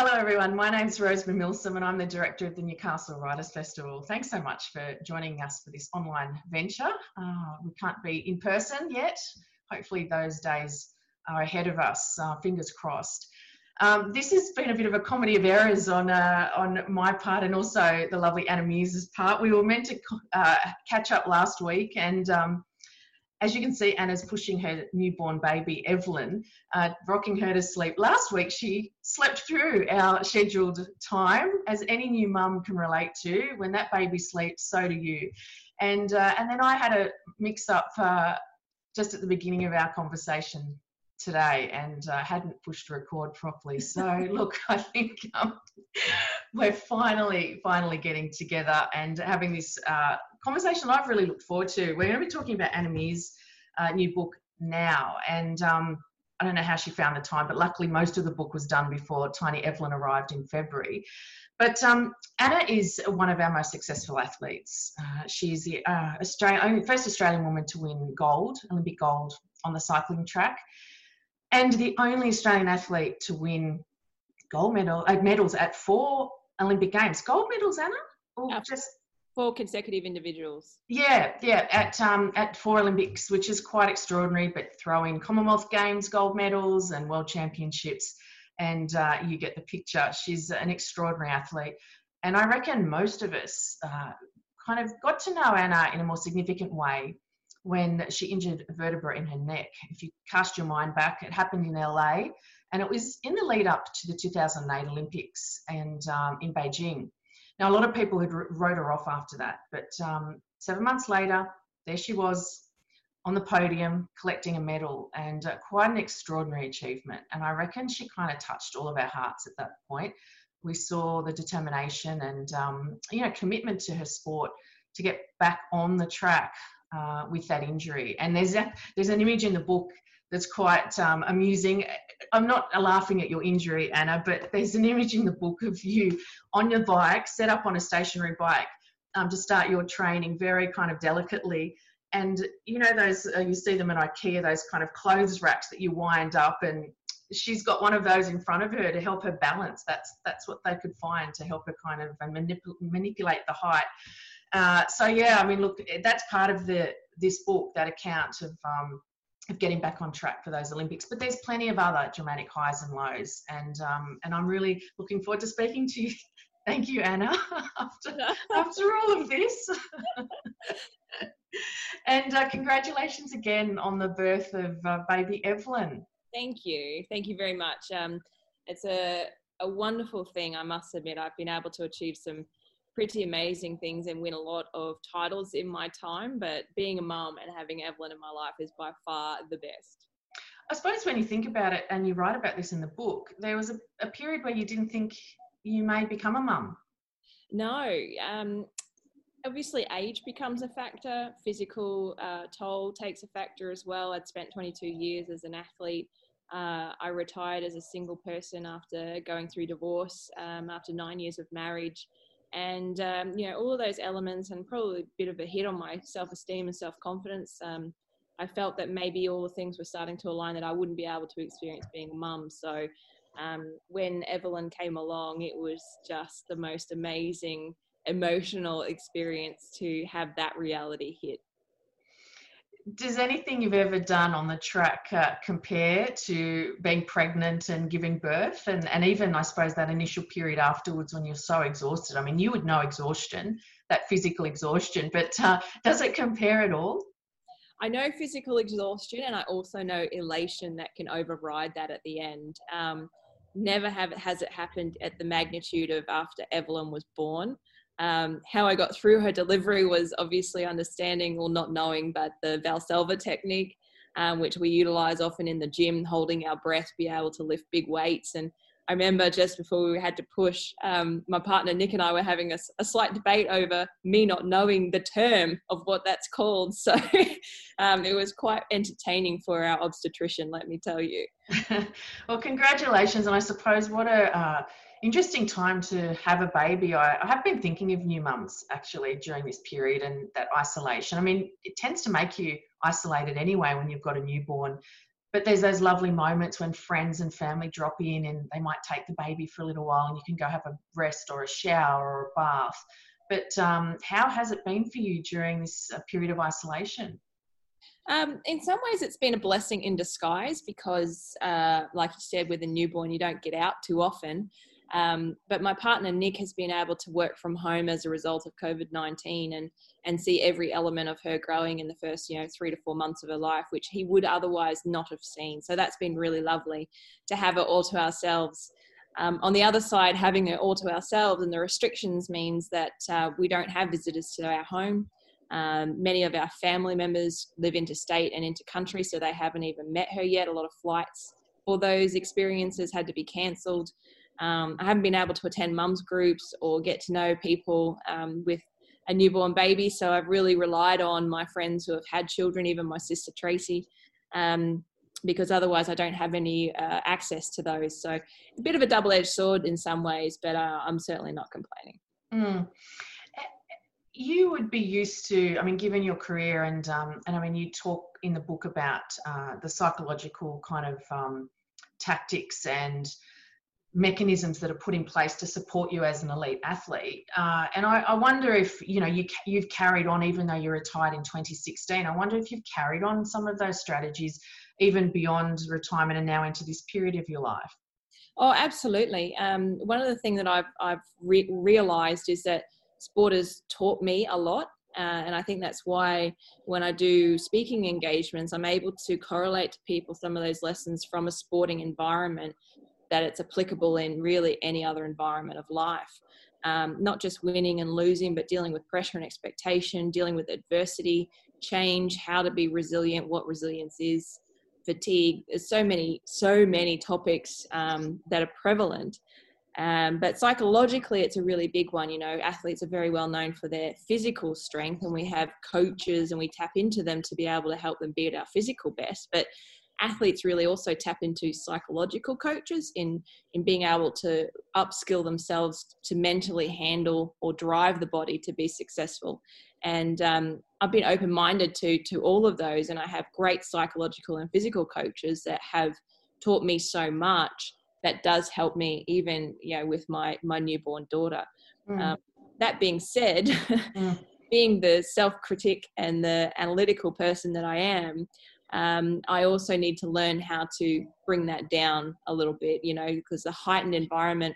Hello, everyone. My name's Rosemarie Milsom, and I'm the director of the Newcastle Writers Festival. Thanks so much for joining us for this online venture. Uh, we can't be in person yet. Hopefully, those days are ahead of us. Uh, fingers crossed. Um, this has been a bit of a comedy of errors on uh, on my part and also the lovely Anna Meares's part. We were meant to uh, catch up last week, and um, as you can see, Anna's pushing her newborn baby, Evelyn, uh, rocking her to sleep. Last week, she slept through our scheduled time, as any new mum can relate to. When that baby sleeps, so do you. And, uh, and then I had a mix up uh, just at the beginning of our conversation today and uh, hadn't pushed record properly. So look, I think um, we're finally, finally getting together and having this uh, conversation I've really looked forward to. We're going to be talking about Anna Meares' uh, new book now. And um, I don't know how she found the time, but luckily most of the book was done before tiny Evelyn arrived in February. But um, Anna is one of our most successful athletes. Uh, she's the uh, Australian, first Australian woman to win gold, Olympic gold on the cycling track, and the only Australian athlete to win gold medal, uh, medals at four Olympic Games. Gold medals, Anna? Or just four consecutive individuals. Yeah, yeah, at um, at four Olympics, which is quite extraordinary. But throw in Commonwealth Games gold medals and World Championships, and uh, you get the picture. She's an extraordinary athlete, and I reckon most of us uh, kind of got to know Anna in a more significant way when she injured a vertebra in her neck. If you cast your mind back, it happened in LA, and it was in the lead up to the 2008 Olympics and um, in Beijing now, a lot of people had wrote her off after that, but um, seven months later, there she was on the podium collecting a medal and uh, quite an extraordinary achievement. And I reckon she kind of touched all of our hearts at that point. We saw the determination and, um, you know, commitment to her sport to get back on the track uh, with that injury. And there's a, there's an image in the book that's quite um, amusing. I'm not laughing at your injury, Anna, but there's an image in the book of you on your bike, set up on a stationary bike um, to start your training very kind of delicately. And you know those uh, you see them in IKEA, those kind of clothes racks that you wind up, and she's got one of those in front of her to help her balance. That's that's what they could find to help her kind of manip- manipulate the height. Uh, so yeah, I mean, look, that's part of the this book, that account of um, of getting back on track for those Olympics. But there's plenty of other dramatic highs and lows, and um, and I'm really looking forward to speaking to you. Thank you, Anna. after after all of this, and uh, congratulations again on the birth of uh, baby Evelyn. Thank you, thank you very much. Um, it's a a wonderful thing, I must admit. I've been able to achieve some pretty amazing things and win a lot of titles in my time. But being a mum and having Evelyn in my life is by far the best. I suppose when you think about it, and you write about this in the book, there was a, a period where you didn't think you may become a mum. No. Um, obviously, age becomes a factor, physical uh, toll takes a factor as well. I'd spent 22 years as an athlete. Uh, I retired as a single person after going through divorce, um, after nine years of marriage and um, you know all of those elements and probably a bit of a hit on my self-esteem and self-confidence um, i felt that maybe all the things were starting to align that i wouldn't be able to experience being a mum. So um, when evelyn came along it was just the most amazing emotional experience to have that reality hit does anything you've ever done on the track uh, compare to being pregnant and giving birth? And, and even i suppose that initial period afterwards when you're so exhausted. I mean you would know exhaustion that physical exhaustion but uh, does it compare at all? I know physical exhaustion and i also know elation that can override that at the end. Um, never have has it happened at the magnitude of after evelyn was born um, how I got through her delivery was obviously understanding or not knowing, but the Valsalva technique, um, which we utilize often in the gym, holding our breath, be able to lift big weights. And I remember just before we had to push, um, my partner Nick and I were having a, a, slight debate over me not knowing the term of what that's called. So um, it was quite entertaining for our obstetrician, let me tell you. well, congratulations. And I suppose what a uh, interesting time to have a baby. I, I, have been thinking of new mums actually during this period and that isolation. I mean, it tends to make you isolated anyway when you've got a newborn. but there's those lovely moments when friends and family drop in and they might take the baby for a little while and you can go have a rest or a shower or a bath. But um, how has it been for you during this uh, period of isolation? Um, in some ways, it's been a blessing in disguise because, uh, like you said, with a newborn, you don't get out too often. Um, but my partner Nick has been able to work from home as a result of COVID nineteen and and see every element of her growing in the first you know three to four months of her life, which he would otherwise not have seen. So that's been really lovely to have it all to ourselves. Um, on the other side, having it all to ourselves and the restrictions means that uh, we don't have visitors to our home. Um, many of our family members live interstate and into country, so they haven't even met her yet. A lot of flights for those experiences had to be cancelled. Um, I haven't been able to attend mums groups or get to know people um, with a newborn baby, so I've really relied on my friends who have had children, even my sister Tracy, um, because otherwise I don't have any uh, access to those. So a bit of a double-edged sword in some ways, but uh, I'm certainly not complaining. Mm you would be used to, I mean, given your career and um, and I mean, you talk in the book about uh, the psychological kind of um, tactics and mechanisms that are put in place to support you as an elite athlete. Uh, and I, I, wonder if you know you you've carried on, even though you retired in 2016. I wonder if you've carried on some of those strategies even beyond retirement and now into this period of your life. Oh, absolutely. Um, one of the things that I've I've re- realized is that sport has taught me a lot. Uh, and I think that's why when I do speaking engagements, I'm able to correlate to people some of those lessons from a sporting environment that it's applicable in really any other environment of life. Um, not just winning and losing, but dealing with pressure and expectation, dealing with adversity, change, how to be resilient, what resilience is, fatigue. There's so many, so many topics um, that are prevalent. Um, but psychologically, it's a really big one. You know, athletes are very well known for their physical strength, and we have coaches and we tap into them to be able to help them be at our physical best. But athletes really also tap into psychological coaches in in being able to upskill themselves to mentally handle or drive the body to be successful. And um, I've been open minded to to all of those, and I have great psychological and physical coaches that have taught me so much that does help me even you know with my my newborn daughter mm. um, that being said mm. being the self-critic and the analytical person that i am um, i also need to learn how to bring that down a little bit you know because the heightened environment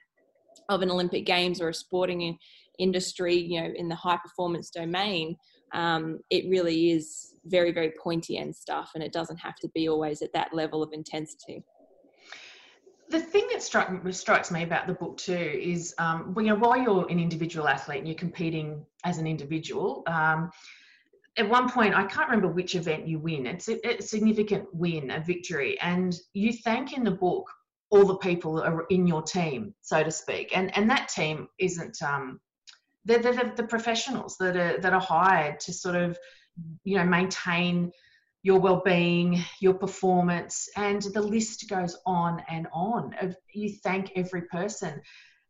of an olympic games or a sporting industry you know in the high performance domain um, it really is very very pointy end stuff and it doesn't have to be always at that level of intensity. The thing that struck, strikes me about the book too is, um, you know, while you're an individual athlete and you're competing as an individual, um, at one point, I can't remember which event you win. It's a, a, significant win, a victory, and you thank in the book all the people that are in your team, so to speak. And and that team isn't um, they're, they're the professionals that are that are hired to sort of you know maintain your well-being your performance and the list goes on and on of you thank every person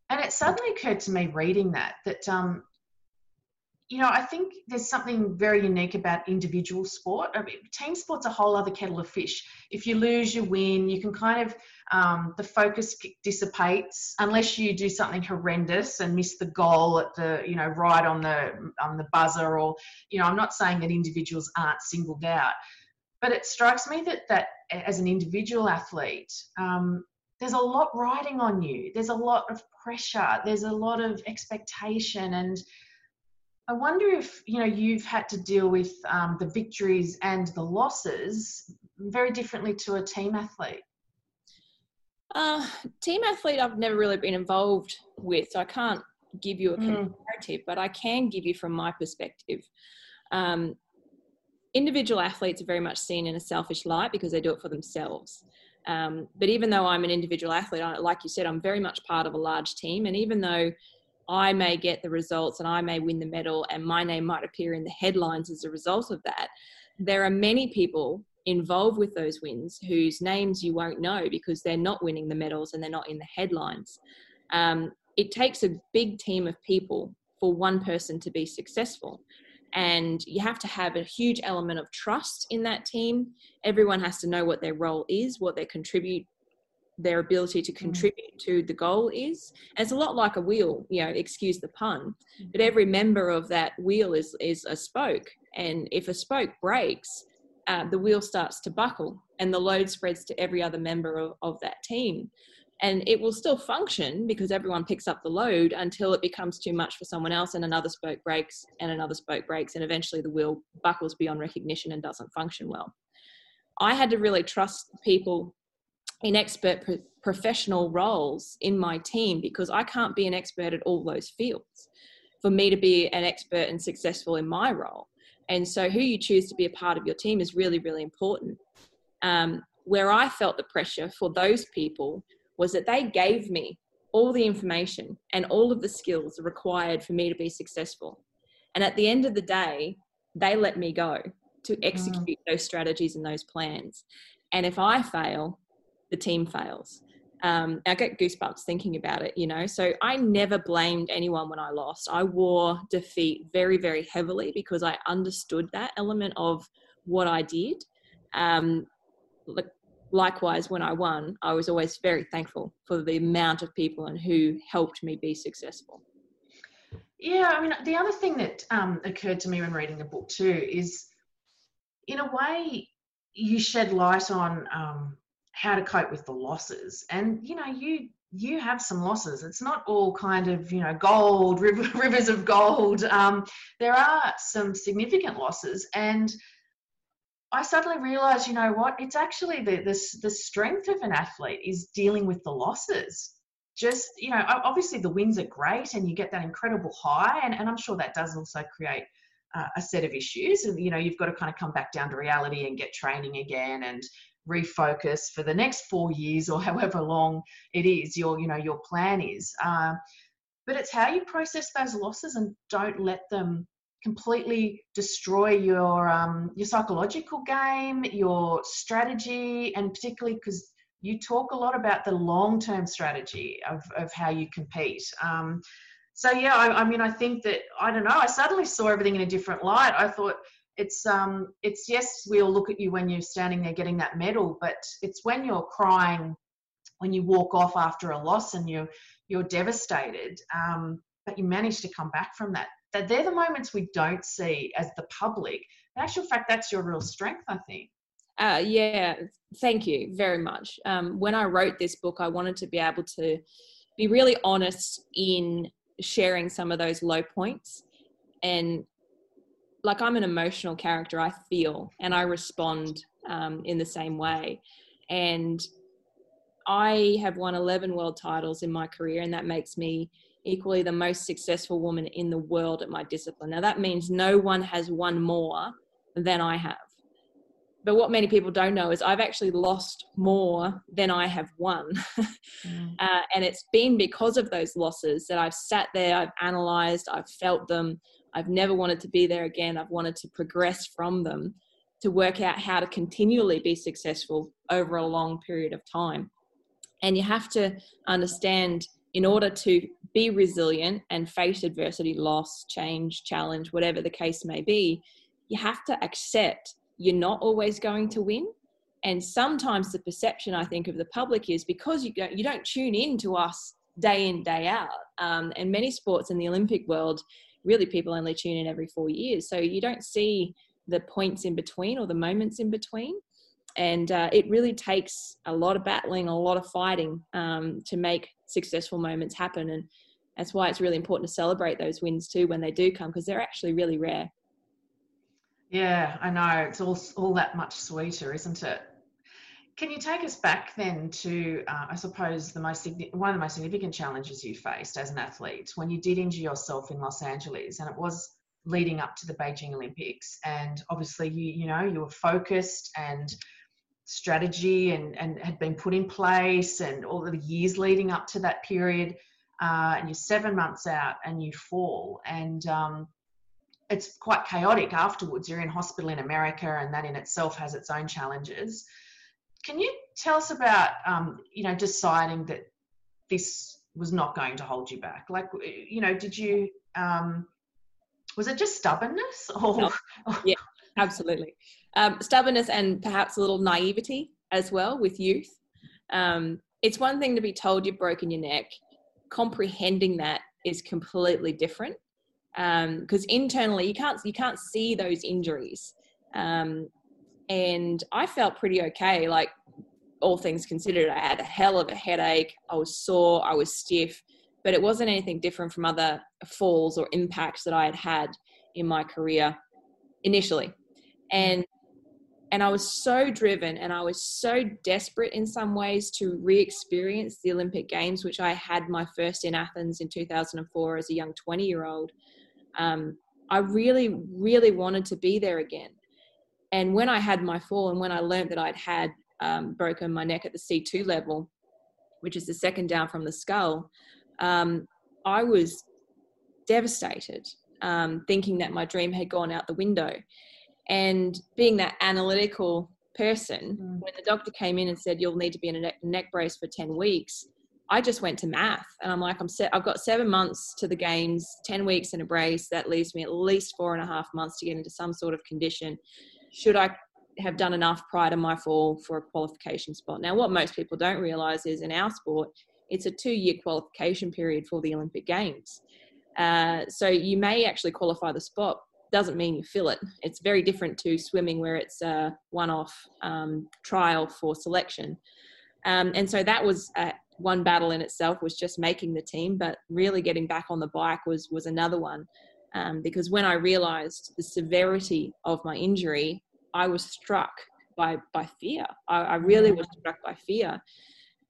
and it suddenly occurred to me reading that that um, you know i think there's something very unique about individual sport I mean, team sport's a whole other kettle of fish if you lose you win you can kind of um, the focus dissipates unless you do something horrendous and miss the goal at the you know right on the on the buzzer or you know i'm not saying that individuals aren't singled out but it strikes me that that as an individual athlete, um, there's a lot riding on you. There's a lot of pressure. There's a lot of expectation, and I wonder if you know you've had to deal with um, the victories and the losses very differently to a team athlete. Uh, team athlete, I've never really been involved with, so I can't give you a hmm. comparative, mm. but I can give you from my perspective. Um, individual athletes are very much seen in a selfish light because they do it for themselves. Um, but even though I'm an individual athlete, I, like you said, I'm very much part of a large team. And even though I may get the results and I may win the medal and my name might appear in the headlines as a result of that, there are many people involved with those wins whose names you won't know because they're not winning the medals and they're not in the headlines. Um, it takes a big team of people for one person to be successful. and you have to have a huge element of trust in that team everyone has to know what their role is what they contribute their ability to mm. contribute to the goal is and it's a lot like a wheel you know excuse the pun but mm-hmm. every member of that wheel is is a spoke and if a spoke breaks uh, the wheel starts to buckle and the load spreads to every other member of, of that team and it will still function because everyone picks up the load until it becomes too much for someone else and another spoke breaks and another spoke breaks and eventually the wheel buckles beyond recognition and doesn't function well i had to really trust people in expert pro- professional roles in my team because i can't be an expert at all those fields for me to be an expert and successful in my role and so who you choose to be a part of your team is really really important um, where i felt the pressure for those people was that they gave me all the information and all of the skills required for me to be successful. And at the end of the day, they let me go to execute mm. those strategies and those plans. And if I fail, the team fails. Um, I get goosebumps thinking about it, you know. So I never blamed anyone when I lost. I wore defeat very, very heavily because I understood that element of what I did. Um, likewise, when I won, I was always very thankful for the amount of people and who helped me be successful. Yeah, I mean, the other thing that um, occurred to me when reading the book too is, in a way, you shed light on um, how to cope with the losses, and you know, you you have some losses. It's not all kind of you know gold river, rivers of gold. Um, there are some significant losses, and I suddenly realized, you know what? It's actually the, the, the strength of an athlete is dealing with the losses. Just, you know, obviously the wins are great and you get that incredible high. And, and I'm sure that does also create uh, a set of issues. And, you know, you've got to kind of come back down to reality and get training again and refocus for the next four years or however long it is your, you know, your plan is. Uh, but it's how you process those losses and don't let them completely destroy your um, your psychological game, your strategy, and particularly because you talk a lot about the long term strategy of, of how you compete. Um, so yeah, I, I, mean, I think that I don't know. I suddenly saw everything in a different light. I thought it's um, it's yes, we'll look at you when you're standing there getting that medal, but it's when you're crying, when you walk off after a loss and you you're devastated. Um, but you manage to come back from that that they're the moments we don't see as the public. In actual fact, that's your real strength, I think. Uh, yeah, thank you very much. Um, when I wrote this book, I wanted to be able to be really honest in sharing some of those low points. And like I'm an emotional character, I feel and I respond um, in the same way. And I have won 11 world titles in my career, and that makes me equally the most successful woman in the world at my discipline. Now, that means no one has won more than I have. But what many people don't know is I've actually lost more than I have won. mm. uh, and it's been because of those losses that I've sat there, I've analyzed, I've felt them. I've never wanted to be there again. I've wanted to progress from them to work out how to continually be successful over a long period of time. And you have to understand in order to be resilient and face adversity, loss, change, challenge, whatever the case may be, you have to accept you're not always going to win. And sometimes the perception I think of the public is because you don't, you don't tune in to us day in, day out. Um, and many sports in the Olympic world, really people only tune in every four years. So you don't see the points in between or the moments in between and uh, it really takes a lot of battling, a lot of fighting um, to make successful moments happen. And that's why it's really important to celebrate those wins too when they do come, because they're actually really rare. Yeah, I know. It's all all that much sweeter, isn't it? Can you take us back then to, uh, I suppose, the most one of the most significant challenges you faced as an athlete when you did injure yourself in Los Angeles, and it was leading up to the Beijing Olympics, and obviously you you know you were focused and strategy and, and had been put in place and all the years leading up to that period uh, and you're seven months out and you fall and um, it's quite chaotic afterwards. You're in hospital in america and that in itself has its own challenges can you tell us about um, you know deciding that this was not going to hold you back? Like you know did you um, was it just stubbornness or? No. yeah absolutely. Um, stubbornness and perhaps a little naivety as well with youth. Um, it's one thing to be told you've broken your neck. Comprehending that is completely different. Because um, internally you can't you can't see those injuries. Um, and i felt pretty okay like all things considered i had a hell of a headache i was sore i was stiff but it wasn't anything different from other falls or impacts that i had had in my career initially and and I was so driven and I was so desperate in some ways to re experience the Olympic Games, which I had my first in Athens in 2004 as a young 20 year old. Um, I really, really wanted to be there again. And when I had my fall and when I learned that I'd had um, broken my neck at the C2 level, which is the second down from the skull, um, I was devastated, um, thinking that my dream had gone out the window. And being that analytical person, mm. when the doctor came in and said, You'll need to be in a neck, neck brace for 10 weeks, I just went to math and I'm like, I'm set, I've got seven months to the games, 10 weeks in a brace. That leaves me at least four and a half months to get into some sort of condition. Should I have done enough prior to my fall for a qualification spot? Now, what most people don't realize is in our sport, it's a two year qualification period for the Olympic Games. Uh, so you may actually qualify the spot doesn't mean you fill it. It's very different to swimming where it's a one-off um, trial for selection. Um, and so that was uh, one battle in itself was just making the team, but really getting back on the bike was was another one. Um, because when I realized the severity of my injury, I was struck by by fear. I, I really was struck by fear,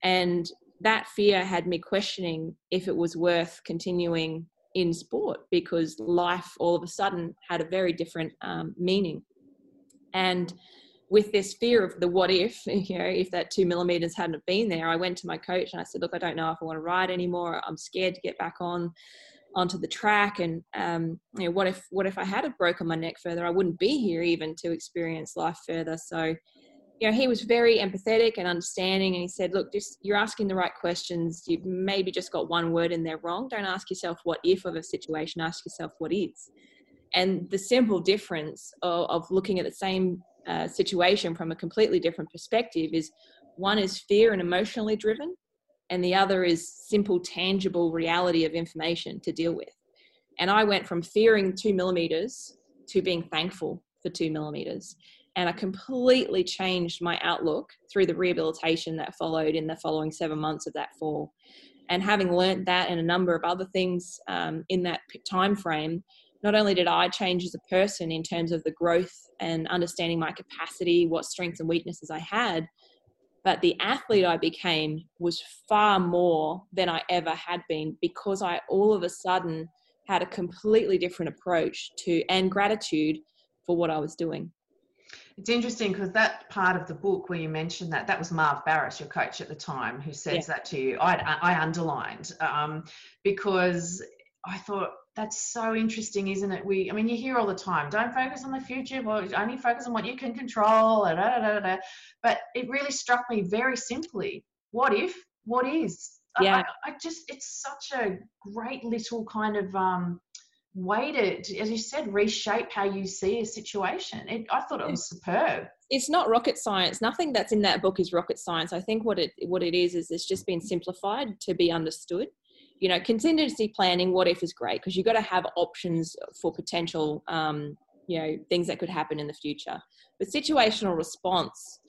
and that fear had me questioning if it was worth continuing in sport because life all of a sudden had a very different um, meaning. And with this fear of the what if, you know, if that two millimeters hadn't been there, I went to my coach and I said, look, I don't know if I want to ride anymore. I'm scared to get back on onto the track. And um, you know, what if what if I had a broken my neck further? I wouldn't be here even to experience life further. So you know, he was very empathetic and understanding. And he said, look, just you're asking the right questions. You've maybe just got one word in there wrong. Don't ask yourself what if of a situation. Ask yourself what is. And the simple difference of, of looking at the same uh, situation from a completely different perspective is one is fear and emotionally driven, and the other is simple, tangible reality of information to deal with. And I went from fearing two millimeters to being thankful for two millimeters and I completely changed my outlook through the rehabilitation that followed in the following seven months of that fall. And having learnt that and a number of other things um, in that time frame, not only did I change as a person in terms of the growth and understanding my capacity, what strengths and weaknesses I had, but the athlete I became was far more than I ever had been because I all of a sudden had a completely different approach to and gratitude for what I was doing. It's interesting because that part of the book where you mentioned that, that was Marv Barras, your coach at the time, who says yeah. that to you. I, I underlined um, because I thought that's so interesting, isn't it? We, I mean, you hear all the time, don't focus on the future, well, only focus on what you can control, da, da, da, but it really struck me very simply. What if? What is? Yeah. I, I just, it's such a great little kind of um, way to, as you said, reshape how you see a situation. It, I thought it was superb. It's not rocket science. Nothing that's in that book is rocket science. I think what it what it is is it's just been simplified to be understood. You know, contingency planning. What if is great because you've got to have options for potential, um, you know, things that could happen in the future. But situational response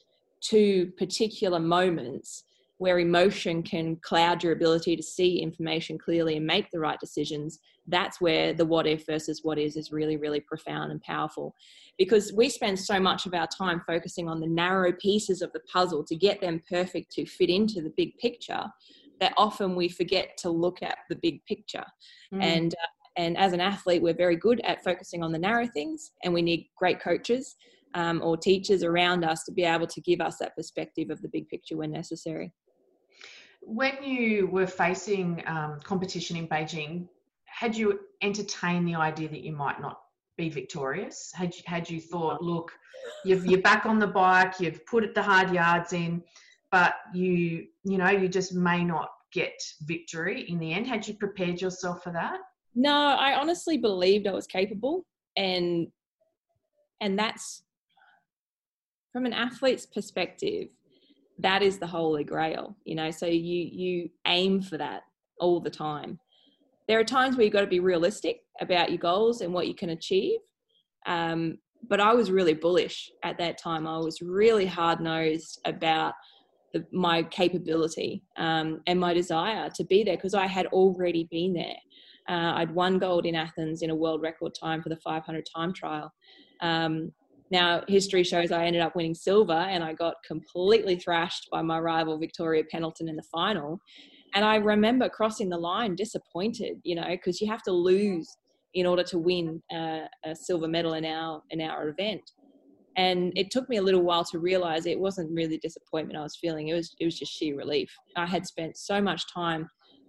to particular moments where emotion can cloud your ability to see information clearly and make the right decisions, that's where the what if versus what is is really, really profound and powerful. Because we spend so much of our time focusing on the narrow pieces of the puzzle to get them perfect to fit into the big picture that often we forget to look at the big picture. Mm. And uh, and as an athlete, we're very good at focusing on the narrow things, and we need great coaches um, or teachers around us to be able to give us that perspective of the big picture when necessary when you were facing um, competition in Beijing, had you entertained the idea that you might not be victorious? Had you, had you thought, look, you've, you're back on the bike, you've put the hard yards in, but you, you know, you just may not get victory in the end. Had you prepared yourself for that? No, I honestly believed I was capable, and and that's from an athlete's perspective, that is the holy grail. You know, so you you aim for that all the time. There are times where you've got to be realistic about your goals and what you can achieve. Um, but I was really bullish at that time. I was really hard nosed about the, my capability um, and my desire to be there because I had already been there. Uh, I'd won gold in Athens in a world record time for the 500 time trial. Um, now, history shows I ended up winning silver and I got completely thrashed by my rival Victoria Pendleton in the final. And I remember crossing the line disappointed, you know, because you have to lose in order to win a, a silver medal in our in our event. And it took me a little while to realize it wasn't really disappointment I was feeling. It was it was just sheer relief. I had spent so much time,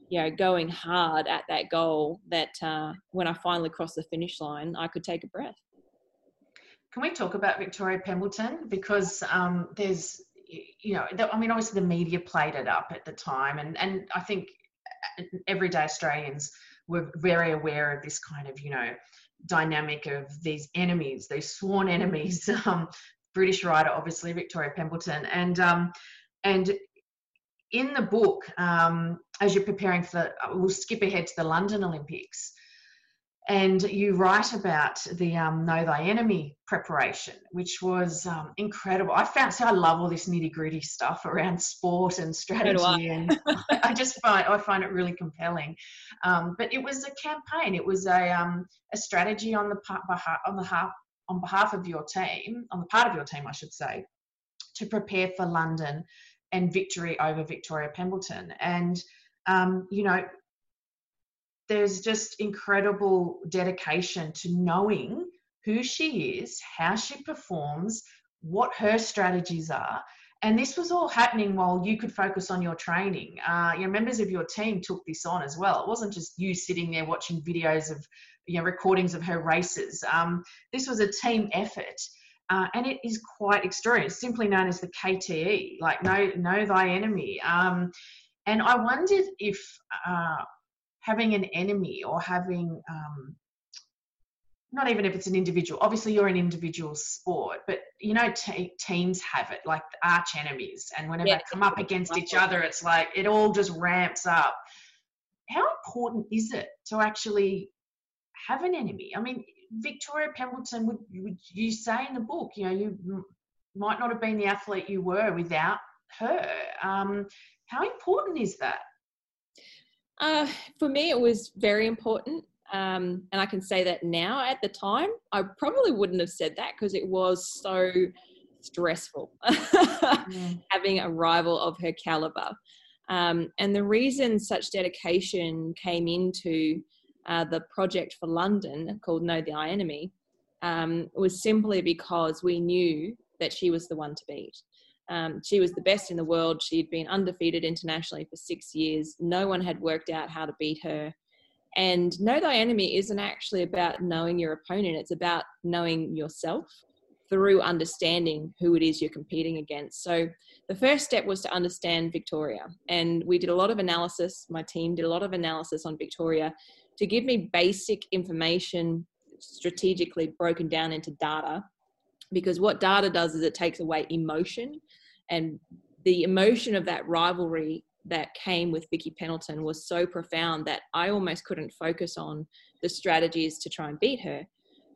you know, going hard at that goal that uh, when I finally crossed the finish line, I could take a breath. Can we talk about Victoria Pendleton because um, there's you know I mean obviously the media played it up at the time and and I think uh, everyday Australians were very aware of this kind of you know dynamic of these enemies, these sworn enemies. Um, British writer, obviously Victoria Pendleton, and um, and in the book, um, as you're preparing for, the, we'll skip ahead to the London Olympics and you write about the um, know thy enemy preparation which was um, incredible. I found so i love all this nitty gritty stuff around sport and strategy and i just find i find it really compelling. Um, but it was a campaign. It was a, um, a strategy on the part on the half on behalf of your team on the part of your team i should say to prepare for london and victory over victoria Pendleton. and um, you know there's just incredible dedication to knowing who she is, how she performs, what her strategies are. And this was all happening while you could focus on your training. Uh, your members of your team took this on as well. It wasn't just you sitting there watching videos of, you know, recordings of her races. Um, this was a team effort. Uh, and it is quite extraordinary. It's simply known as the KTE, like know know thy enemy. Um, and I wondered if uh, having an enemy or having um, not even if it's an individual obviously you're an individual sport but you know t- teams have it like arch enemies and whenever yeah. they come up against each other it's like it all just ramps up. How important is it to actually have an enemy? I mean victoria pendleton would, would you say in the book you know you might not have been the athlete you were without her um, how important is that uh, for me, it was very important. Um, and I can say that now at the time, I probably wouldn't have said that because it was so stressful mm. having a rival of her caliber. Um, and the reason such dedication came into uh, the project for London called Know Thy Enemy um, was simply because we knew that she was the one to beat. Um, she was the best in the world. She'd been undefeated internationally for six years. No one had worked out how to beat her. And know thy enemy isn't actually about knowing your opponent, it's about knowing yourself through understanding who it is you're competing against. So the first step was to understand Victoria. And we did a lot of analysis, my team did a lot of analysis on Victoria to give me basic information strategically broken down into data because what data does is it takes away emotion and the emotion of that rivalry that came with Vicky Pendleton was so profound that I almost couldn't focus on the strategies to try and beat her.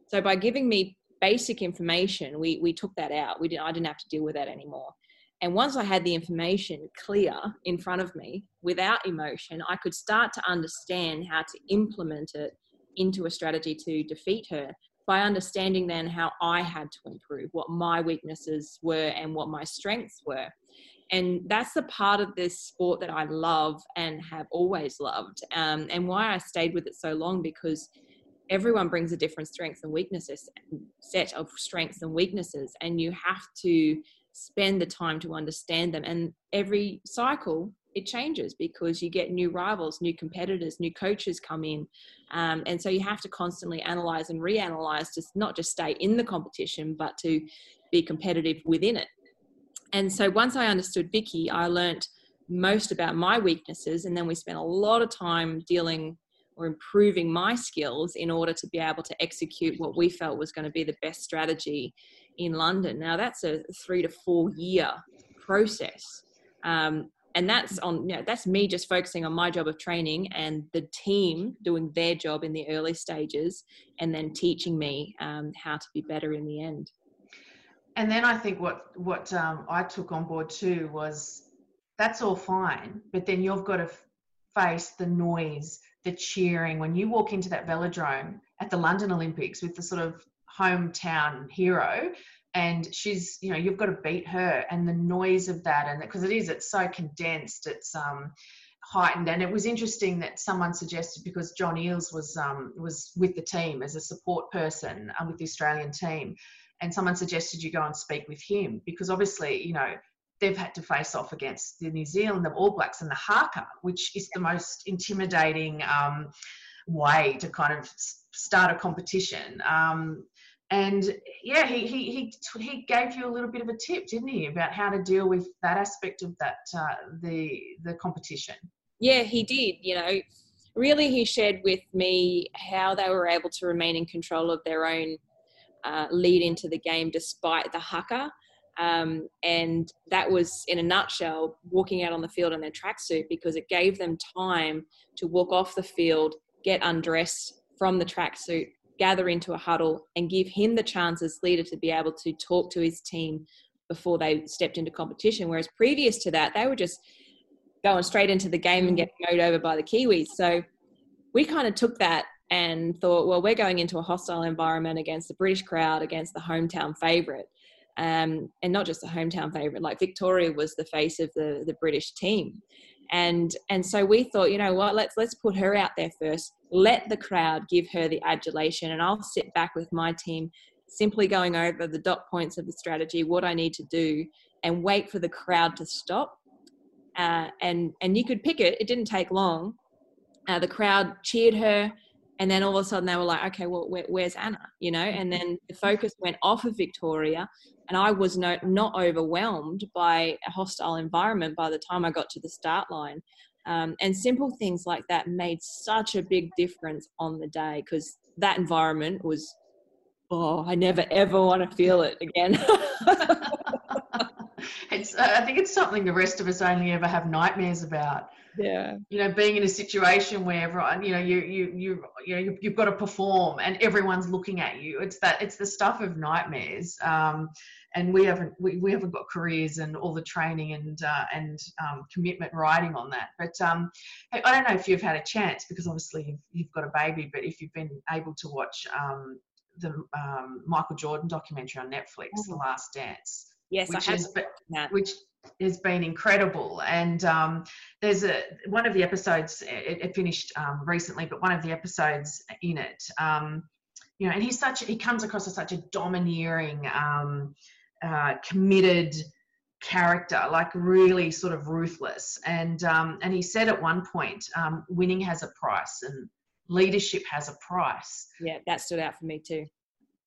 So by giving me basic information, we we took that out. We didn't I didn't have to deal with that anymore. And once I had the information clear in front of me without emotion, I could start to understand how to implement it into a strategy to defeat her by understanding then how I had to improve, what my weaknesses were and what my strengths were. And that's the part of this sport that I love and have always loved, um, and why I stayed with it so long because everyone brings a different strengths and weaknesses set of strengths and weaknesses, and you have to spend the time to understand them. And every cycle it changes because you get new rivals, new competitors, new coaches come in. Um, and so you have to constantly analyze and reanalyze to not just stay in the competition, but to be competitive within it. And so once I understood Vicky, I learnt most about my weaknesses. And then we spent a lot of time dealing or improving my skills in order to be able to execute what we felt was going to be the best strategy in London. Now that's a three to four year process. Um, and that's on you know, that's me just focusing on my job of training and the team doing their job in the early stages and then teaching me um, how to be better in the end. And then i think what what um, i took on board too was that's all fine but then you've got to face the noise the cheering. When you walk into that velodrome at the london olympics with the sort of hometown hero and she's you know you've got to beat her and the noise of that and because it is it's so condensed it's um heightened and it was interesting that someone suggested because john eales was um was with the team as a support person um, with the australian team and someone suggested you go and speak with him because obviously you know they've had to face off against the new zealand the all blacks and the haka which is the most intimidating um way to kind of start a competition um and yeah, he, he he he gave you a little bit of a tip, didn't he, about how to deal with that aspect of that uh, the the competition. Yeah, he did. You know, really, he shared with me how they were able to remain in control of their own uh, lead into the game despite the haka. Um, and that was, in a nutshell, walking out on the field in their tracksuit because it gave them time to walk off the field, get undressed from the tracksuit, gather into a huddle and give him the chance as leader to be able to talk to his team before they stepped into competition. Whereas previous to that, they were just going straight into the game and getting mowed over by the Kiwis. So we kind of took that and thought, well, we're going into a hostile environment against the British crowd, against the hometown favourite. Um, and not just the hometown favourite, like Victoria was the face of the, the British team and and so we thought you know what let's let's put her out there first. Let the crowd give her the adulation. And i'll sit back with my team simply going over the dot points of the strategy what i need to do and wait for the crowd to stop. Uh, and and you could pick it. It didn't take long. Uh, the crowd cheered her. And then all of a sudden they were like okay well where, where's anna? You know and then the focus went off of victoria and I was no, not overwhelmed by a hostile environment by the time I got to the start line. Um, and simple things like that made such a big difference on the day because that environment was, oh, I never ever want to feel it again. it's, I think it's something the rest of us only ever have nightmares about yeah you know being in a situation where everyone you know you you you you know you've got to perform and everyone's looking at you it's that it's the stuff of nightmares um, and we haven't we, we haven't got careers and all the training and uh, and um, commitment riding on that. But um, I don't know if you've had a chance because obviously you've, you've got a baby, but if you've been able to watch um, the um, Michael Jordan documentary on Netflix, mm-hmm. The Last Dance. Yes, which I have. Which has been incredible. And um, there's a one of the episodes. It, it finished um, recently, but one of the episodes in it, um, you know, and he's such he comes across as such a domineering, um, uh, committed character, like really sort of ruthless. And um, and he said at one point, um, winning has a price and leadership has a price. Yeah, that stood out for me too.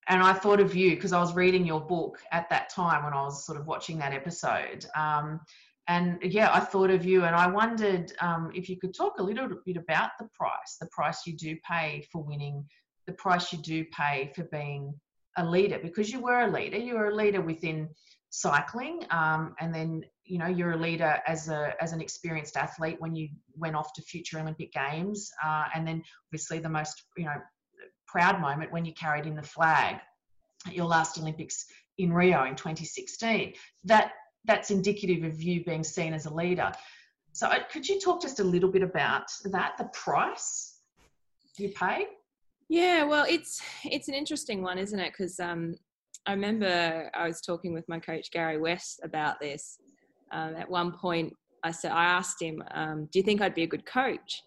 And I thought of you because I was reading your book at that time when I was sort of watching that episode. Um, and yeah, I thought of you, and I wondered um, if you could talk a little bit about the price, the price you do pay for winning, the price you do pay for being a leader because you were a leader. You were a leader within cycling, um, and then you know you're a leader as a as an experienced athlete when you went off to future Olympic Games, uh, and then obviously the most you know proud moment when you carried in the flag at your last Olympics in Rio in 2016. That that's indicative of you being seen as a leader. So could you talk just a little bit about that, the price you pay? Yeah, well, it's it's an interesting one, isn't it? Because um, I remember I was talking with my coach Gary West about this. Um, at one point, I said I asked him, um, "Do you think I'd be a good coach?"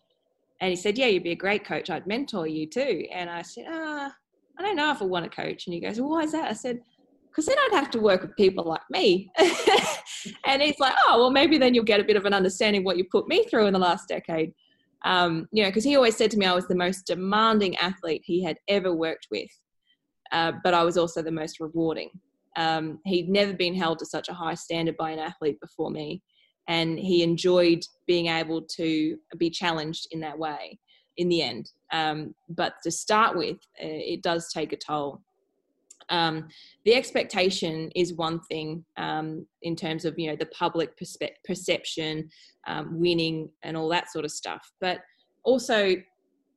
And he said, "Yeah, you'd be a great coach. I'd mentor you too." And I said, "Ah, I don't know if I want to coach." And he goes, "Well, why is that?" I said, "Because then I'd have to work with people like me." and he's like, "Oh, well, maybe then you'll get a bit of an understanding what you put me through in the last decade." um, you know, because he always said to me I was the most demanding athlete he had ever worked with, uh, but I was also the most rewarding. Um, he'd never been held to such a high standard by an athlete before me, and he enjoyed being able to be challenged in that way. in the end. Um, but to start with, uh, it does take a toll. Um, the expectation is one thing um, in terms of you know the public perspe- perception, um, winning, and all that sort of stuff. But also,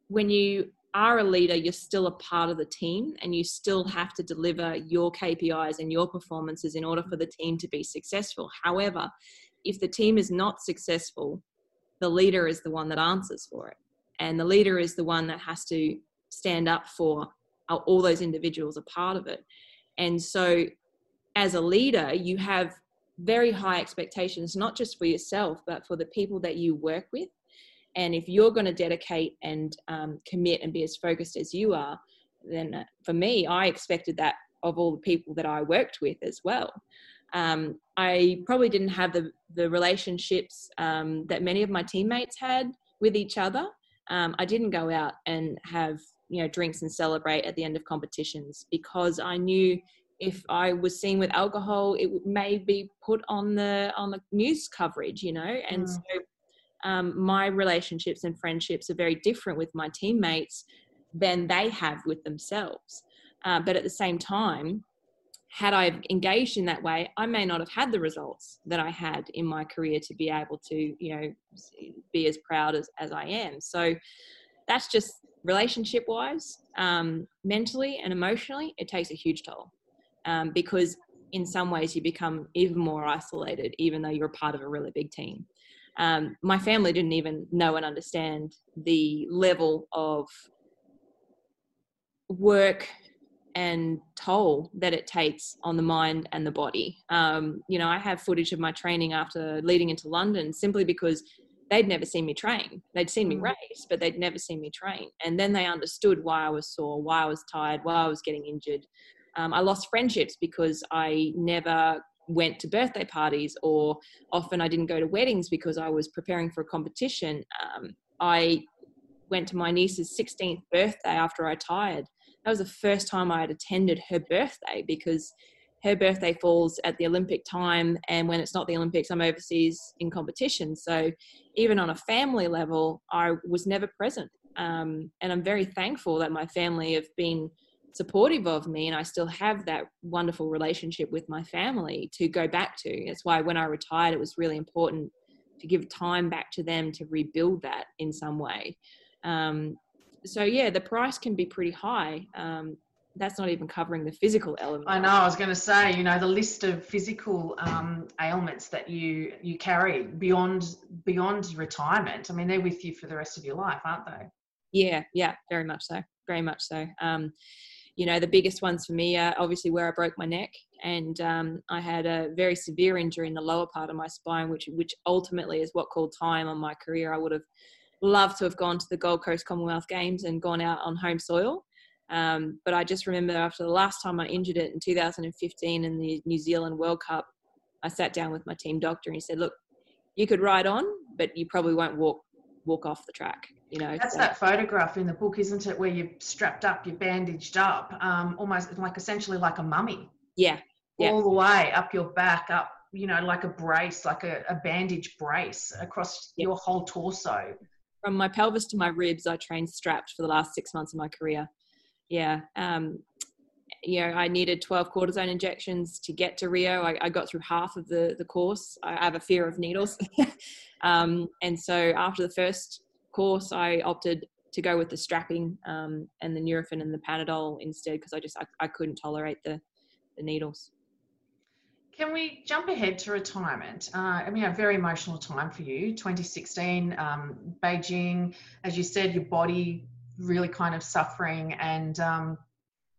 when you are a leader, you're still a part of the team, and you still have to deliver your KPIs and your performances in order for the team to be successful. However, if the team is not successful, the leader is the one that answers for it, and the leader is the one that has to stand up for all those individuals are part of it. And so, as a leader, you have very high expectations, not just for yourself, but for the people that you work with. And if you're going to dedicate and um, commit and be as focused as you are, then uh, for me, I expected that of all the people that I worked with as well. Um, I probably didn't have the, the relationships um, that many of my teammates had with each other. Um, I didn't go out and have you know drinks and celebrate at the end of competitions because I knew if I was seen with alcohol, it may be put on the on the news coverage, you know. And mm. so um, my relationships and friendships are very different with my teammates than they have with themselves. Uh, but at the same time, had I engaged in that way, I may not have had the results that I had in my career to be able to, you know, be as proud as, as I am. So that's just relationship wise, um, mentally and emotionally, it takes a huge toll um, because in some ways you become even more isolated, even though you're a part of a really big team. Um, my family didn't even know and understand the level of work and toll that it takes on the mind and the body. Um, you know, I have footage of my training after leading into London simply because they'd never seen me train. They'd seen me mm. race, but they'd never seen me train. And then they understood why I was sore, why I was tired, why I was getting injured. Um, I lost friendships because I never went to birthday parties, or often I didn't go to weddings because I was preparing for a competition. Um, I went to my niece's 16th birthday after I tired. That was the first time I had attended her birthday because her birthday falls at the Olympic time, and when it's not the Olympics, I'm overseas in competition. So, even on a family level, I was never present. Um, and I'm very thankful that my family have been supportive of me, and I still have that wonderful relationship with my family to go back to. That's why when I retired, it was really important to give time back to them to rebuild that in some way. Um, so yeah, the price can be pretty high. Um, that's not even covering the physical element. I know. I was going to say, you know, the list of physical um, ailments that you you carry beyond beyond retirement. I mean, they're with you for the rest of your life, aren't they? Yeah, yeah, very much so. Very much so. Um, you know, the biggest ones for me are obviously where I broke my neck, and um, I had a very severe injury in the lower part of my spine, which which ultimately is what called time on my career. I would have loved to have gone to the Gold Coast Commonwealth Games and gone out on home soil um, but I just remember after the last time I injured it in 2015 in the New Zealand World Cup, I sat down with my team doctor and he said, "Look, you could ride on, but you probably won't walk walk off the track." You know, that's so. that photograph in the book, isn't it, where you're strapped up, you're bandaged up, um, almost like essentially like a mummy. Yeah. yeah. All the way up your back, up you know, like a brace, like a, a bandage brace across your whole torso. From my pelvis to my ribs, I trained strapped for the last six months of my career yeah, um, you know, I needed 12 cortisone injections to get to Rio. I, I got through half of the, the course. I have a fear of needles. um, and so after the first course, I opted to go with the strapping um, and the Nurofen and the Panadol instead because I just I, I couldn't tolerate the, the needles. Can we jump ahead to retirement? Uh, I mean, a very emotional time for you. 2016, um, Beijing, as you said, your body really kind of suffering and um,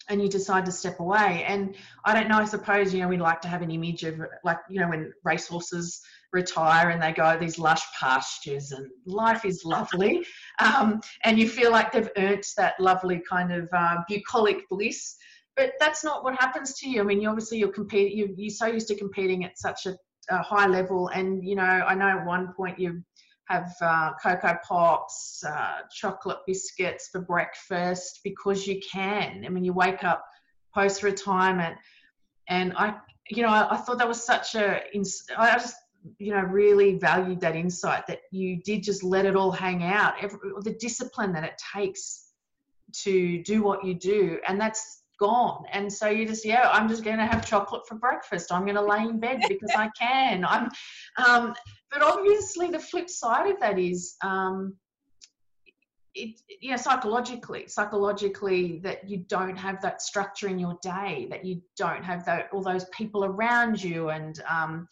and you decide to step away. And I don't know, I suppose, you know, we like to have an image of like, you know, when racehorses retire and they go these lush pastures and life is lovely. Um, and you feel like they've earned that lovely kind of uh, bucolic bliss. But that's not what happens to you. I mean, you obviously you're competing, you, you're so used to competing at such a, a high level. And, you know, I know at one point you have uh, Cocoa Pops, uh, chocolate biscuits for breakfast because you can. I mean, you wake up post retirement, and I, you know, I, I, thought that was such a. I just you know really valued that insight that you did just let it all hang out Every, the discipline that it takes to do what you do and that's gone. And so you just yeah i'm just going to have chocolate for breakfast. I'm going to lay in bed because i can. I'm um, but obviously the flip side of that is um, it yeah psychologically psychologically that you don't have that structure in your day that you don't have that all those people around you. And um,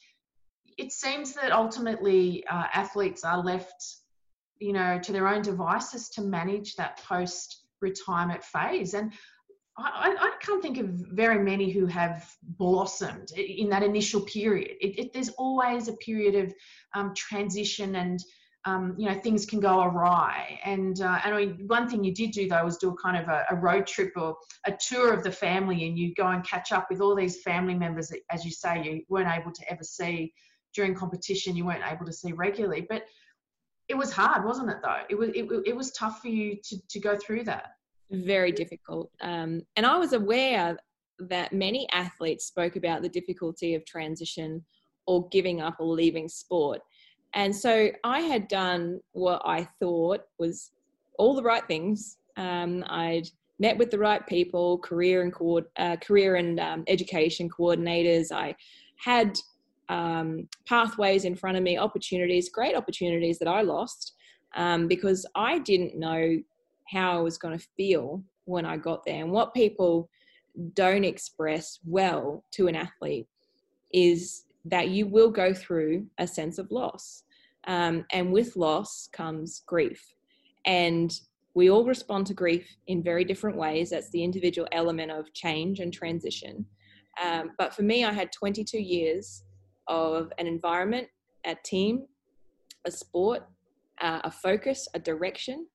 it seems that ultimately uh, athletes are left you know to their own devices to manage that post retirement phase. And I, I, can't think of very many who have blossomed in that initial period. It, it, there's always a period of um, transition and um, you know things can go awry. And uh, and I mean, one thing you did do though was do a kind of a, a, road trip or a tour of the family, and you go and catch up with all these family members that, as you say, you weren't able to ever see during competition. You weren't able to see regularly, but it was hard, wasn't it? Though it was it, it was tough for you to to go through that. Very difficult. Um, and I was aware that many athletes spoke about the difficulty of transition or giving up or leaving sport and so I had done what I thought was all the right things. Um, I'd met with the right people, career and co- uh, career and um, education coordinators. I had um, pathways in front of me, opportunities, great opportunities that I lost um, because I didn't know how I was going to feel when I got there. And what people don't express well to an athlete is that you will go through a sense of loss. Um, and with loss comes grief. And we all respond to grief in very different ways. That's the individual element of change and transition. Um, but for me, I had 22 years of an environment, a team, a sport, uh, a focus, a direction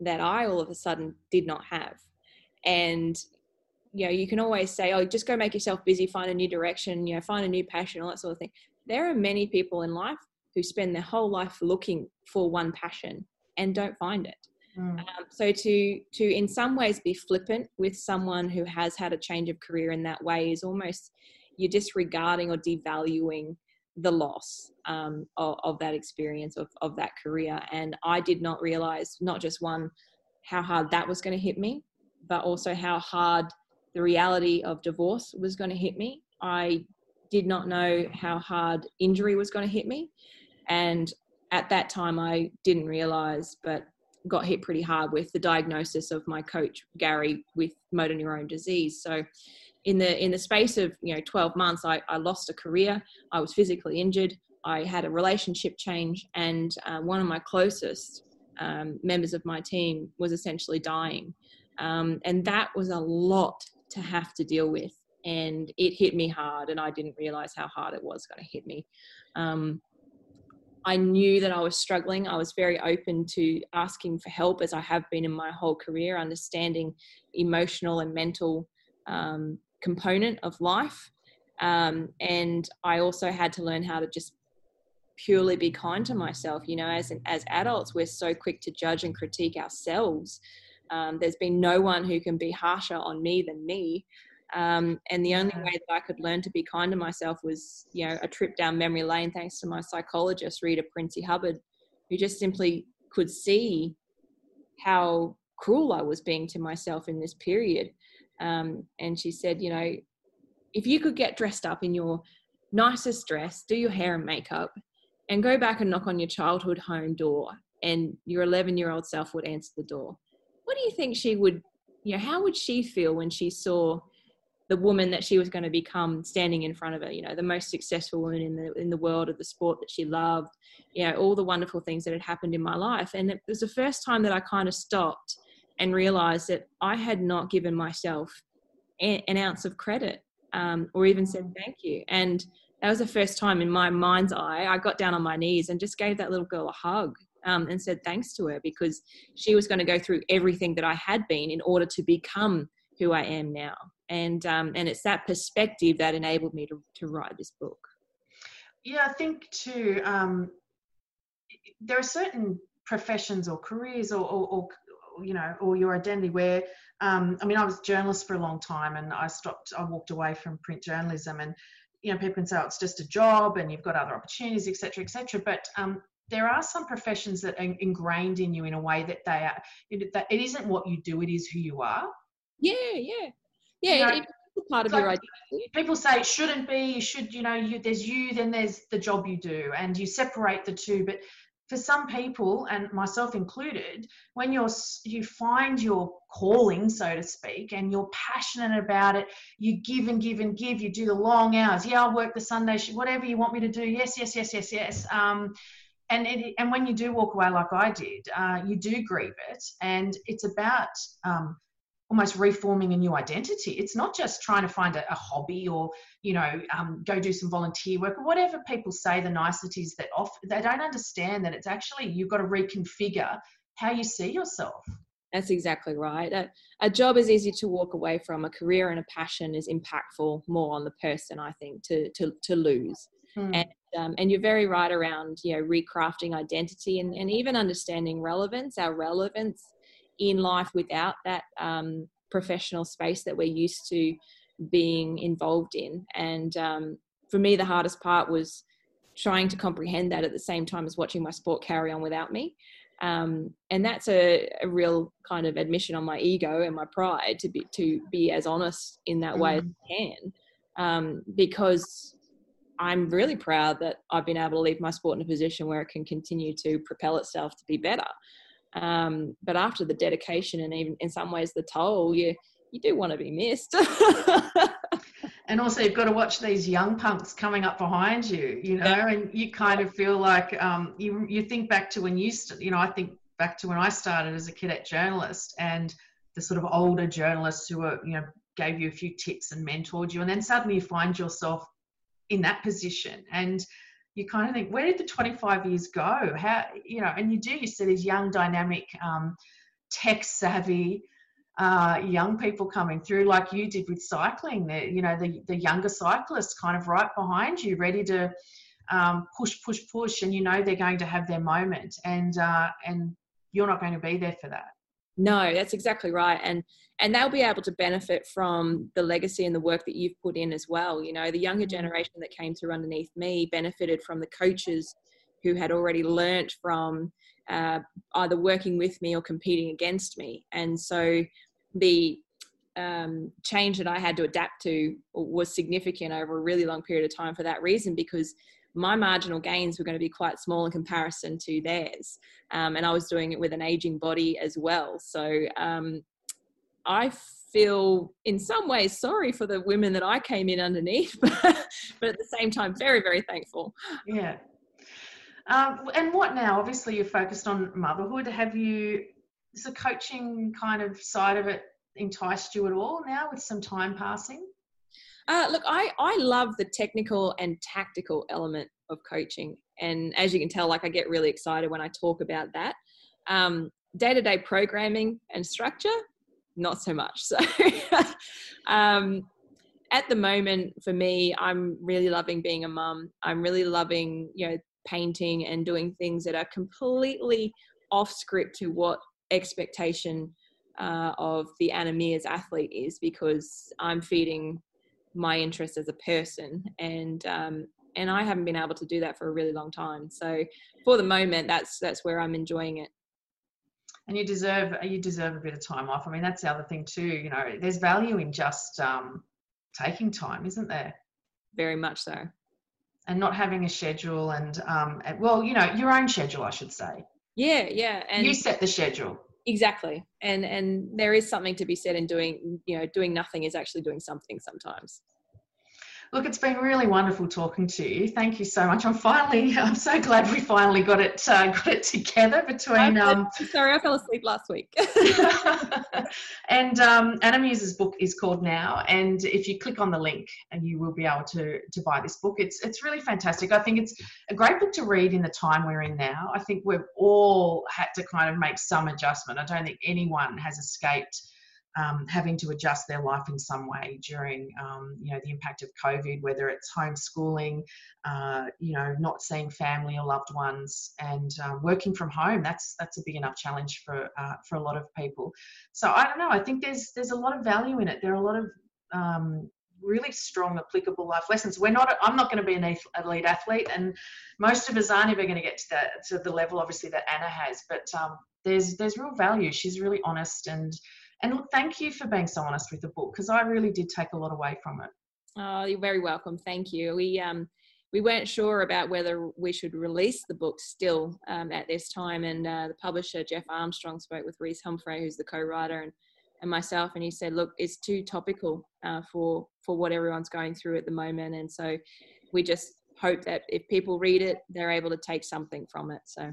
that I all of a sudden did not have. And you know, you can always say, "Oh, just go make yourself busy, find a new direction, you know, find a new passion, all that sort of thing." There are many people in life who spend their whole life looking for one passion and don't find it. Mm. Um, so to to in some ways be flippant with someone who has had a change of career in that way is almost you're disregarding or devaluing the loss um, of, of, that experience of, of that career. And I did not realize not just one how hard that was going to hit me, but also how hard the reality of divorce was going to hit me. I did not know how hard injury was going to hit me. And at that time, I didn't realize, but got hit pretty hard with the diagnosis of my coach Gary with motor neurone disease. So, in the in the space of you know 12 months, I, I lost a career. I was physically injured. I had a relationship change, and uh, one of my closest um, members of my team was essentially dying, um, and that was a lot to have to deal with. And it hit me hard, and I didn't realize how hard it was going to hit me. Um, I knew that I was struggling. I was very open to asking for help, as I have been in my whole career, understanding emotional and mental um, component of life. Um, and I also had to learn how to just purely be kind to myself. You know, as an, as adults, we're so quick to judge and critique ourselves. Um, there's been no one who can be harsher on me than me. Um, and the only way that I could learn to be kind to myself was, you know, a trip down memory lane, thanks to my psychologist, Rita Princey Hubbard, who just simply could see how cruel I was being to myself in this period. Um, and she said, you know, if you could get dressed up in your nicest dress, do your hair and makeup, and go back and knock on your childhood home door, and your 11 year old self would answer the door, what do you think she would, you know, how would she feel when she saw the woman that she was going to become standing in front of her you know the most successful woman in the in the world of the sport that she loved you know all the wonderful things that had happened in my life? And it was the first time that i kind of stopped and realized that i had not given myself an ounce of credit um, or even said thank you. And that was the first time in my mind's eye i got down on my knees and just gave that little girl a hug um, and said thanks to her because she was going to go through everything that i had been in order to become who i am now. And um, and it's that perspective that enabled me to, to write this book. Yeah i think too um, there are certain professions or careers or, or, or you know or your identity where um, i mean i was a journalist for a long time and i stopped i walked away from print journalism and you know people can say oh, it's just a job and you've got other opportunities etc etc but um, there are some professions that are ingrained in you in a way that they are it, that it isn't what you do it is who you are. Yeah yeah. Yeah you know, it's part of like, your identity. people say it shouldn't be you should you know you there's you then there's the job you do and you separate the two but for some people and myself included when you're you find your calling so to speak and you're passionate about it you give and give and give you do the long hours. Yeah i'll work the sunday whatever you want me to do. Yes yes yes yes yes. Um, and it, and when you do walk away like I did, uh, you do grieve it, and it's about um, almost reforming a new identity. It's not just trying to find a, a hobby or you know um, go do some volunteer work or whatever people say the niceties that off they don't understand that it's actually you've got to reconfigure how you see yourself. That's exactly right. A, a, job is easy to walk away from. A career and a passion is impactful more on the person, I think, to to to lose. Hmm. And um, and you're very right around you know recrafting identity and, and even understanding relevance our relevance in life without that um, professional space that we're used to being involved in and um, for me the hardest part was trying to comprehend that at the same time as watching my sport carry on without me um, and that's a, a, real kind of admission on my ego and my pride to be to be as honest in that way mm. as I can um, because I'm really proud that I've been able to leave my sport in a position where it can continue to propel itself to be better. Um, but after the dedication and even in some ways the toll, you you do want to be missed. and also you've got to watch these young punks coming up behind you, you know, and you kind of feel like um, you you think back to when you st- you know I think back to when I started as a cadet journalist and the sort of older journalists who were you know gave you a few tips and mentored you, and then suddenly you find yourself in that position and you kind of think where did the 25 years go? How you know and you do you see these young dynamic um, tech savvy uh, young people coming through like you did with cycling. The you know the, the younger cyclists kind of right behind you ready to um, push push push and you know they're going to have their moment and uh, and you're not going to be there for that no, that's exactly right. And and they'll be able to benefit from the legacy and the work that you've put in as well. You know, the younger mm. generation that came through underneath me benefited from the coaches who had already learnt from uh, either working with me or competing against me. And so the um, change that I had to adapt to was significant over a really long period of time for that reason because my marginal gains were going to be quite small in comparison to theirs. Um, and I was doing it with an aging body as well. So um, I feel in some ways sorry for the women that I came in underneath, but, but at the same time, very, very thankful. Yeah. Um, and what now? Obviously, you're focused on motherhood. Have you, is the coaching kind of side of it enticed you at all now with some time passing? Uh, look, I, I love the technical and tactical element of coaching. And as you can tell, like I get really excited when I talk about that. Day to day programming and structure, not so much. So, um, at the moment, for me, I'm really loving being a mum. I'm really loving, you know, painting and doing things that are completely off script to what expectation uh, of the Anna Meares athlete is because I'm feeding my interest as a person and um, and I haven't been able to do that for a really long time. So for the moment, that's that's where I'm enjoying it. And you deserve you deserve a bit of time off. I mean, that's the other thing too. You know, there's value in just um, taking time, isn't there? Very much so. And not having a schedule, and um, well, you know, your own schedule, I should say. Yeah, yeah. And you set the schedule exactly. And and there is something to be said in doing you know doing nothing is actually doing something sometimes Look, it's been really wonderful talking to you. Thank you so much. I'm finally, I'm so glad we finally got it, uh, got it together between. Um, sorry, I fell asleep last week. and um, Anna Meares's book is called Now, and if you click on the link, and you will be able to to buy this book. It's it's really fantastic. I think it's a great book to read in the time we're in now. I think we've all had to kind of make some adjustment. I don't think anyone has escaped um, having to adjust their life in some way during um, you know the impact of COVID, whether it's homeschooling, uh, you know not seeing family or loved ones, and uh, working from home. That's that's a big enough challenge for uh, for a lot of people. So I don't know. I think there's there's a lot of value in it. There are a lot of um, really strong, applicable life lessons. We're not. I'm not going to be an elite athlete, and most of us aren't ever going to get to that to the level, obviously, that Anna has. But um, there's there's real value. She's really honest, and and look, thank you for being so honest with the book because I really did take a lot away from it. Oh, you're very welcome. Thank you. We um we weren't sure about whether we should release the book still um, at this time. And uh, the publisher, Geoff Armstrong, spoke with Reece Homfray, who's the co writer, and, and myself, and he said, Look, it's too topical uh, for, for what everyone's going through at the moment. And so we just hope that if people read it, they're able to take something from it. So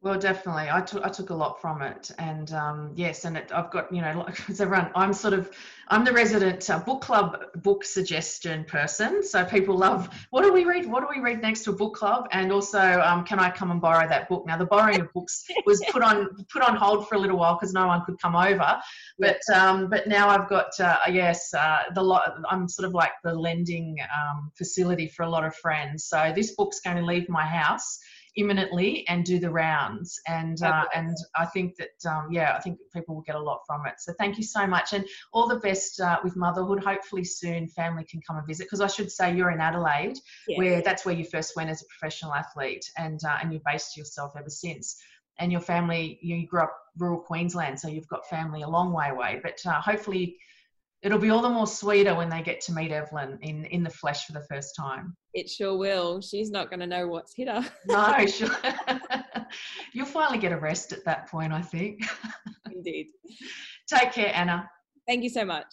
well, definitely. I took I took a lot from it, and um, yes, and it, I've got you know, like everyone, I'm sort of I'm the resident uh, book club book suggestion person. So people love what do we read? What do we read next to a book club? And also, um, can I come and borrow that book? Now, the borrowing of books was put on put on hold for a little while because no one could come over, but um, but now I've got uh, yes, uh, the lot. I'm sort of like the lending um, facility for a lot of friends. So this book's going to leave my house imminently and do the rounds. And uh, and I think that um, yeah, I think people will get a lot from it. So thank you so much, and all the best uh, with motherhood. Hopefully soon, family can come and visit. Because I should say you're in Adelaide, yeah. where that's where you first went as a professional athlete, and uh, and you've based yourself ever since. And your family, you grew up rural Queensland, so you've got family a long way away. But uh, hopefully it'll be all the more sweeter when they get to meet Evelyn in in the flesh for the first time. It sure will. She's not going to know what's hit her. no, sure. You'll finally get a rest at that point, I think. Indeed. Take care, Anna. Thank you so much.